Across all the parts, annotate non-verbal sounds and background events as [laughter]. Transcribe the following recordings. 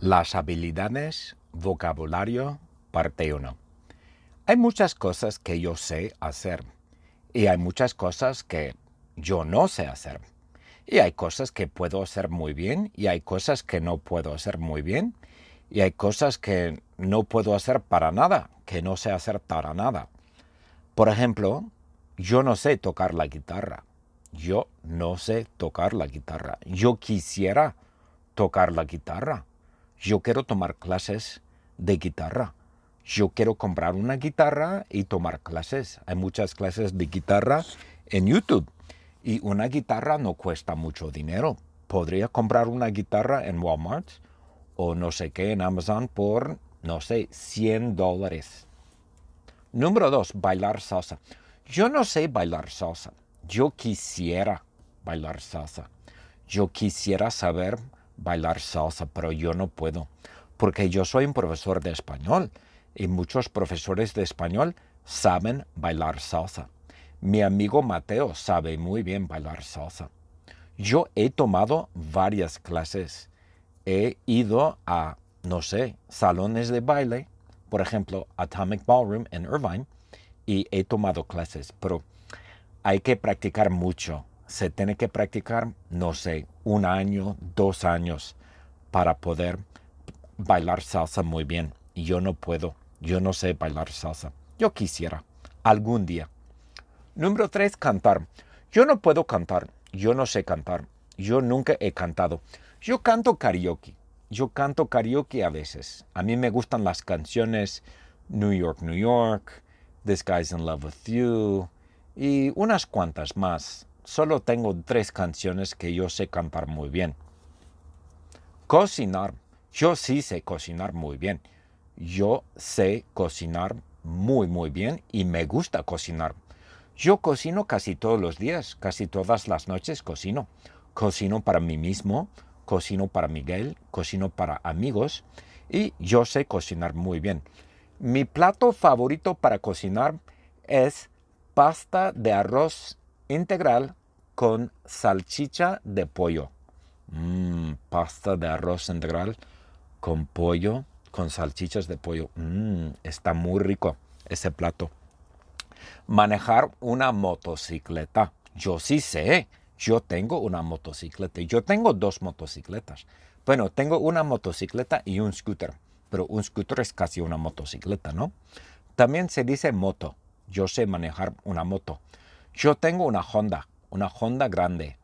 Las habilidades, vocabulario, parte 1. Hay muchas cosas que yo sé hacer y hay muchas cosas que yo no sé hacer. Y hay cosas que puedo hacer muy bien y hay cosas que no puedo hacer muy bien y hay cosas que no puedo hacer para nada, que no sé hacer para nada. Por ejemplo, yo no sé tocar la guitarra. Yo no sé tocar la guitarra. Yo quisiera tocar la guitarra. Yo quiero tomar clases de guitarra. Yo quiero comprar una guitarra y tomar clases. Hay muchas clases de guitarra en YouTube. Y una guitarra no cuesta mucho dinero. Podría comprar una guitarra en Walmart o no sé qué en Amazon por, no sé, 100 dólares. Número dos, bailar salsa. Yo no sé bailar salsa. Yo quisiera bailar salsa. Yo quisiera saber bailar salsa, pero yo no puedo, porque yo soy un profesor de español y muchos profesores de español saben bailar salsa. Mi amigo Mateo sabe muy bien bailar salsa. Yo he tomado varias clases. He ido a, no sé, salones de baile, por ejemplo, Atomic Ballroom en Irvine, y he tomado clases, pero hay que practicar mucho se tiene que practicar, no sé, un año, dos años para poder bailar salsa muy bien. Y yo no puedo, yo no sé bailar salsa. Yo quisiera, algún día. Número tres, cantar. Yo no puedo cantar, yo no sé cantar, yo nunca he cantado. Yo canto karaoke, yo canto karaoke a veces. A mí me gustan las canciones New York, New York, This Guy's in Love with You y unas cuantas más solo tengo tres canciones que yo sé cantar muy bien. Cocinar. Yo sí sé cocinar muy bien. Yo sé cocinar muy muy bien y me gusta cocinar. Yo cocino casi todos los días, casi todas las noches cocino. Cocino para mí mismo, cocino para Miguel, cocino para amigos y yo sé cocinar muy bien. Mi plato favorito para cocinar es pasta de arroz integral con salchicha de pollo. Mmm, pasta de arroz integral con pollo, con salchichas de pollo. Mmm, está muy rico ese plato. Manejar una motocicleta. Yo sí sé, yo tengo una motocicleta. Yo tengo dos motocicletas. Bueno, tengo una motocicleta y un scooter, pero un scooter es casi una motocicleta, ¿no? También se dice moto. Yo sé manejar una moto. Yo tengo una Honda, una Honda grande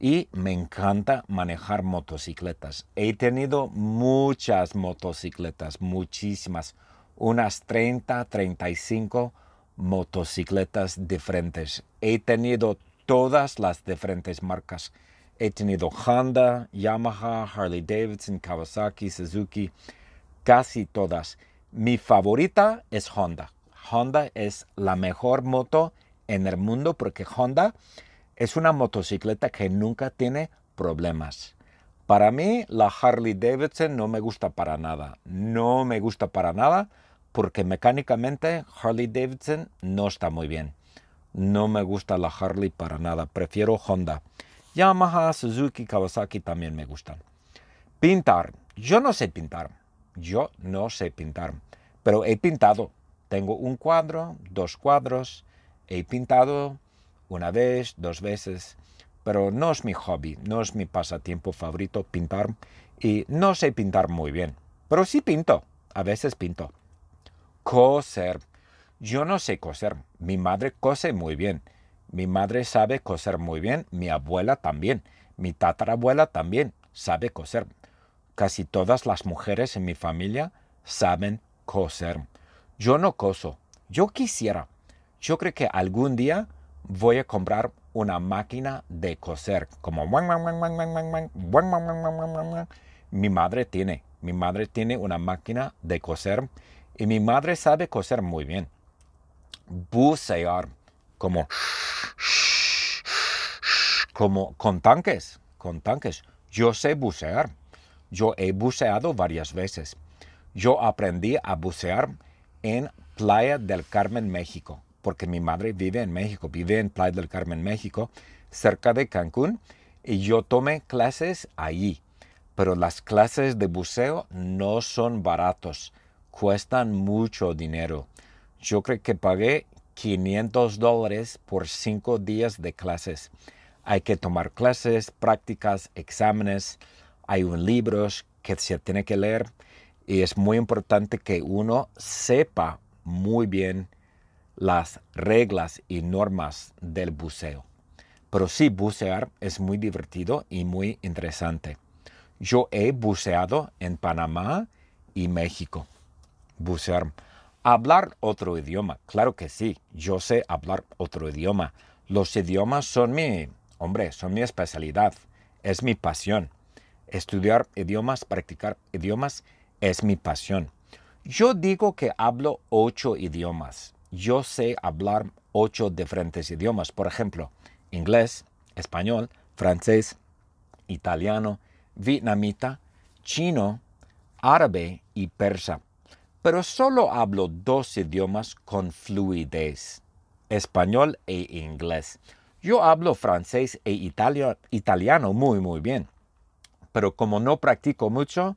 y me encanta manejar motocicletas. He tenido muchas motocicletas, muchísimas, unas 30, 35 motocicletas diferentes. He tenido todas las diferentes marcas. He tenido Honda, Yamaha, Harley Davidson, Kawasaki, Suzuki, casi todas. Mi favorita es Honda. Honda es la mejor moto en el mundo porque Honda es una motocicleta que nunca tiene problemas. Para mí la Harley Davidson no me gusta para nada. No me gusta para nada porque mecánicamente Harley Davidson no está muy bien. No me gusta la Harley para nada. Prefiero Honda. Yamaha, Suzuki, Kawasaki también me gustan. Pintar. Yo no sé pintar. Yo no sé pintar. Pero he pintado. Tengo un cuadro, dos cuadros, He pintado una vez, dos veces, pero no es mi hobby, no es mi pasatiempo favorito pintar y no sé pintar muy bien, pero sí pinto, a veces pinto. Coser. Yo no sé coser, mi madre cose muy bien, mi madre sabe coser muy bien, mi abuela también, mi tatarabuela también sabe coser. Casi todas las mujeres en mi familia saben coser. Yo no coso, yo quisiera, yo creo que algún día voy a comprar una máquina de coser, como mi madre tiene. Mi madre tiene una máquina de coser y mi madre sabe coser muy bien. Bucear, como, como con tanques, con tanques. Yo sé bucear. Yo he buceado varias veces. Yo aprendí a bucear en Playa del Carmen, México porque mi madre vive en México, vive en Playa del Carmen, México, cerca de Cancún, y yo tomé clases allí. pero las clases de buceo no son baratos, cuestan mucho dinero. Yo creo que pagué 500 dólares por cinco días de clases. Hay que tomar clases, prácticas, exámenes, hay un libros que se tiene que leer y es muy importante que uno sepa muy bien las reglas y normas del buceo. Pero sí, bucear es muy divertido y muy interesante. Yo he buceado en Panamá y México. Bucear. Hablar otro idioma. Claro que sí, yo sé hablar otro idioma. Los idiomas son mi, hombre, son mi especialidad. Es mi pasión. Estudiar idiomas, practicar idiomas es mi pasión. Yo digo que hablo ocho idiomas. Yo sé hablar ocho diferentes idiomas. Por ejemplo, inglés, español, francés, italiano, vietnamita, chino, árabe y persa. Pero solo hablo dos idiomas con fluidez, español e inglés. Yo hablo francés e italiano muy muy bien. Pero como no practico mucho,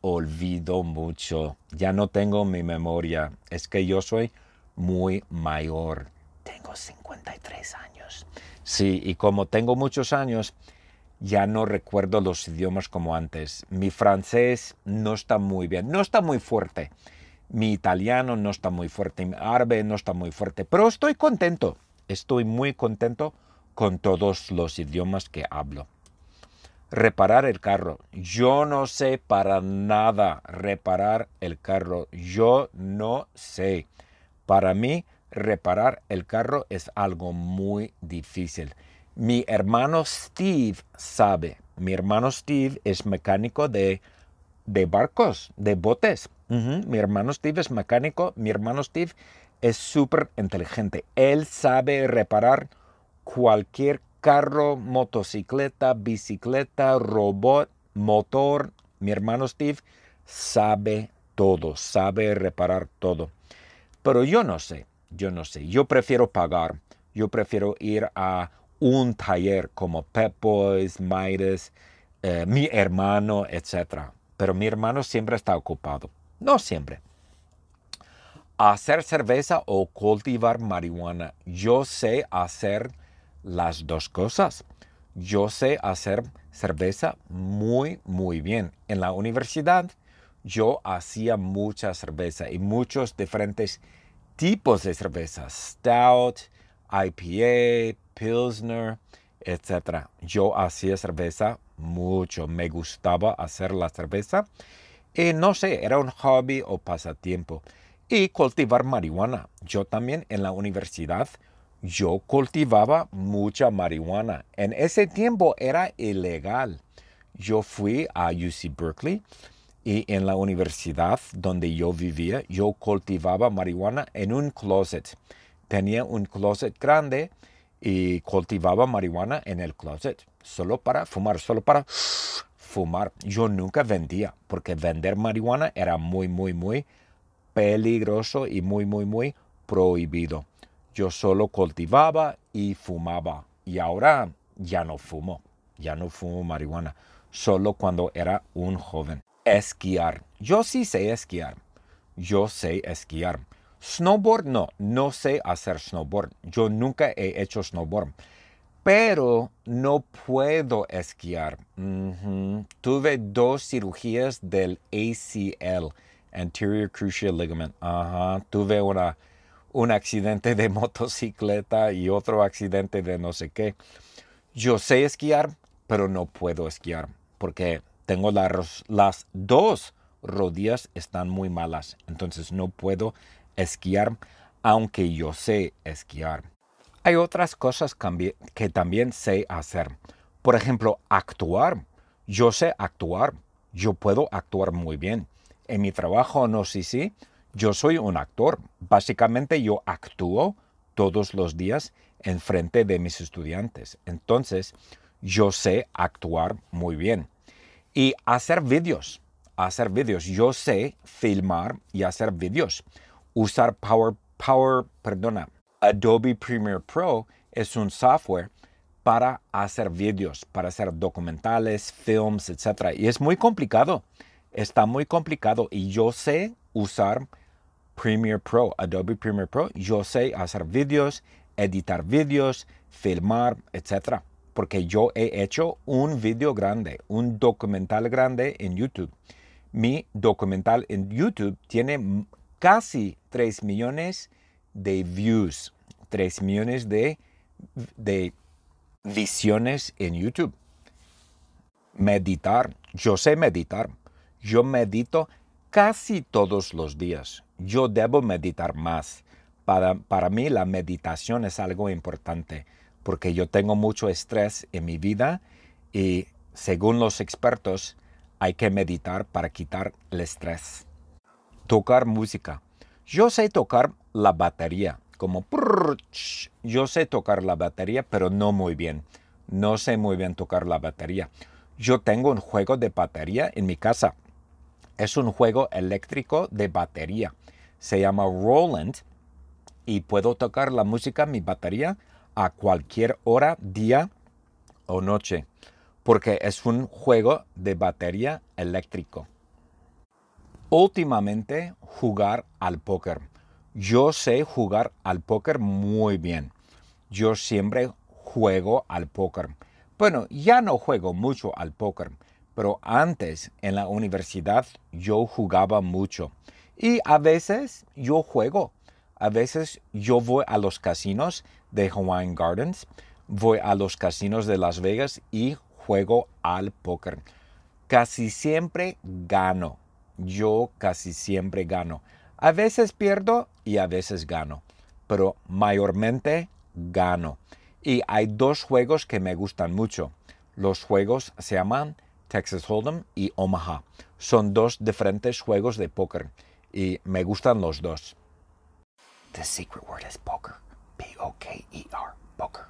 olvido mucho. Ya no tengo mi memoria. Es que yo soy muy mayor. Tengo 53 años. Sí, y como tengo muchos años, ya no recuerdo los idiomas como antes. Mi francés no está muy bien, no está muy fuerte. Mi italiano no está muy fuerte, mi árabe no está muy fuerte, pero estoy contento. Estoy muy contento con todos los idiomas que hablo. Reparar el carro. Yo no sé para nada reparar el carro. Yo no sé. Para mí, reparar el carro es algo muy difícil. Mi hermano Steve sabe. Mi hermano Steve es mecánico de, de barcos, de botes. Mi hermano Steve es mecánico. Mi hermano Steve es súper inteligente. Él sabe reparar cualquier carro, motocicleta, bicicleta, robot, motor. Mi hermano Steve sabe todo, sabe reparar todo. Pero yo no sé, yo no sé. Yo prefiero pagar. Yo prefiero ir a un taller como Pep Boys, Midas, eh, mi hermano, etc. Pero mi hermano siempre está ocupado. No siempre. Hacer cerveza o cultivar marihuana. Yo sé hacer las dos cosas. Yo sé hacer cerveza muy, muy bien. En la universidad yo hacía mucha cerveza y muchos diferentes tipos de cervezas. Stout, IPA, Pilsner, etc. Yo hacía cerveza mucho. Me gustaba hacer la cerveza. Y no sé, era un hobby o pasatiempo. Y cultivar marihuana. Yo también en la universidad yo cultivaba mucha marihuana. En ese tiempo era ilegal. Yo fui a UC Berkeley y en la universidad donde yo vivía, yo cultivaba marihuana en un closet. Tenía un closet grande y cultivaba marihuana en el closet, solo para fumar, solo para fumar. Yo nunca vendía, porque vender marihuana era muy, muy, muy peligroso y muy, muy, muy prohibido. Yo solo cultivaba y fumaba. Y ahora ya no fumo. Ya no fumo marihuana. Solo cuando era un joven. Esquiar. Yo sí sé esquiar. Yo sé esquiar. Snowboard no, no sé hacer snowboard. Yo nunca he hecho snowboard. Pero no puedo esquiar. Tuve dos cirugías del ACL, Anterior Cruciate Ligament. Tuve una un accidente de [laughs] motocicleta y otro accidente de no sé qué. Yo sé esquiar, pero no puedo esquiar porque tengo las, dos rodillas están muy malas, entonces no puedo esquiar aunque yo sé esquiar. Hay otras cosas que también sé hacer. Por ejemplo, actuar. Yo sé actuar. Yo puedo actuar muy bien. En mi trabajo no sé si yo soy un actor. Básicamente yo actúo todos los días en frente de mis estudiantes. Entonces, yo sé actuar muy bien. Y hacer vídeos. Hacer vídeos. Yo sé filmar y hacer vídeos. Usar Power, Power, perdona, Adobe Premiere Pro es un software para hacer vídeos, para hacer documentales, films, etc. Y es muy complicado. Está muy complicado. Y yo sé usar Premiere Pro, Adobe Premiere Pro. Yo sé hacer vídeos, editar vídeos, filmar, etc. Porque yo he hecho un vídeo grande, un documental grande en YouTube. Mi documental en YouTube tiene casi 3 millones de views, 3 millones de, de visiones en YouTube. Meditar. Yo sé meditar. Yo medito casi todos los días. Yo debo meditar más. Para, para mí la meditación es algo importante porque yo tengo mucho estrés en mi vida y según los expertos hay que meditar para quitar el estrés. Tocar música. Yo sé tocar la batería, como yo sé tocar la batería, pero no muy bien. No sé muy bien tocar la batería. Yo tengo un juego de batería en mi casa. Es un juego eléctrico de batería. Se llama Roland y puedo tocar la música, mi batería, a cualquier hora, día o noche, porque es un juego de batería eléctrico. Últimamente, jugar al póker. Yo sé jugar al póker muy bien. Yo siempre juego al póker. Bueno, ya no juego mucho al póker, pero antes en la universidad yo jugaba mucho. Y a veces yo juego. A veces yo voy a los casinos de Hawaiian Gardens, voy a los casinos de Las Vegas y juego al póker. Casi siempre gano. Yo casi siempre gano. A veces pierdo y a veces gano, pero mayormente gano. Y hay dos juegos que me gustan mucho. Los juegos se llaman Texas Hold'em y Omaha. Son dos diferentes juegos de póker y me gustan los dos. The secret word is poker. P O K E R. Poker.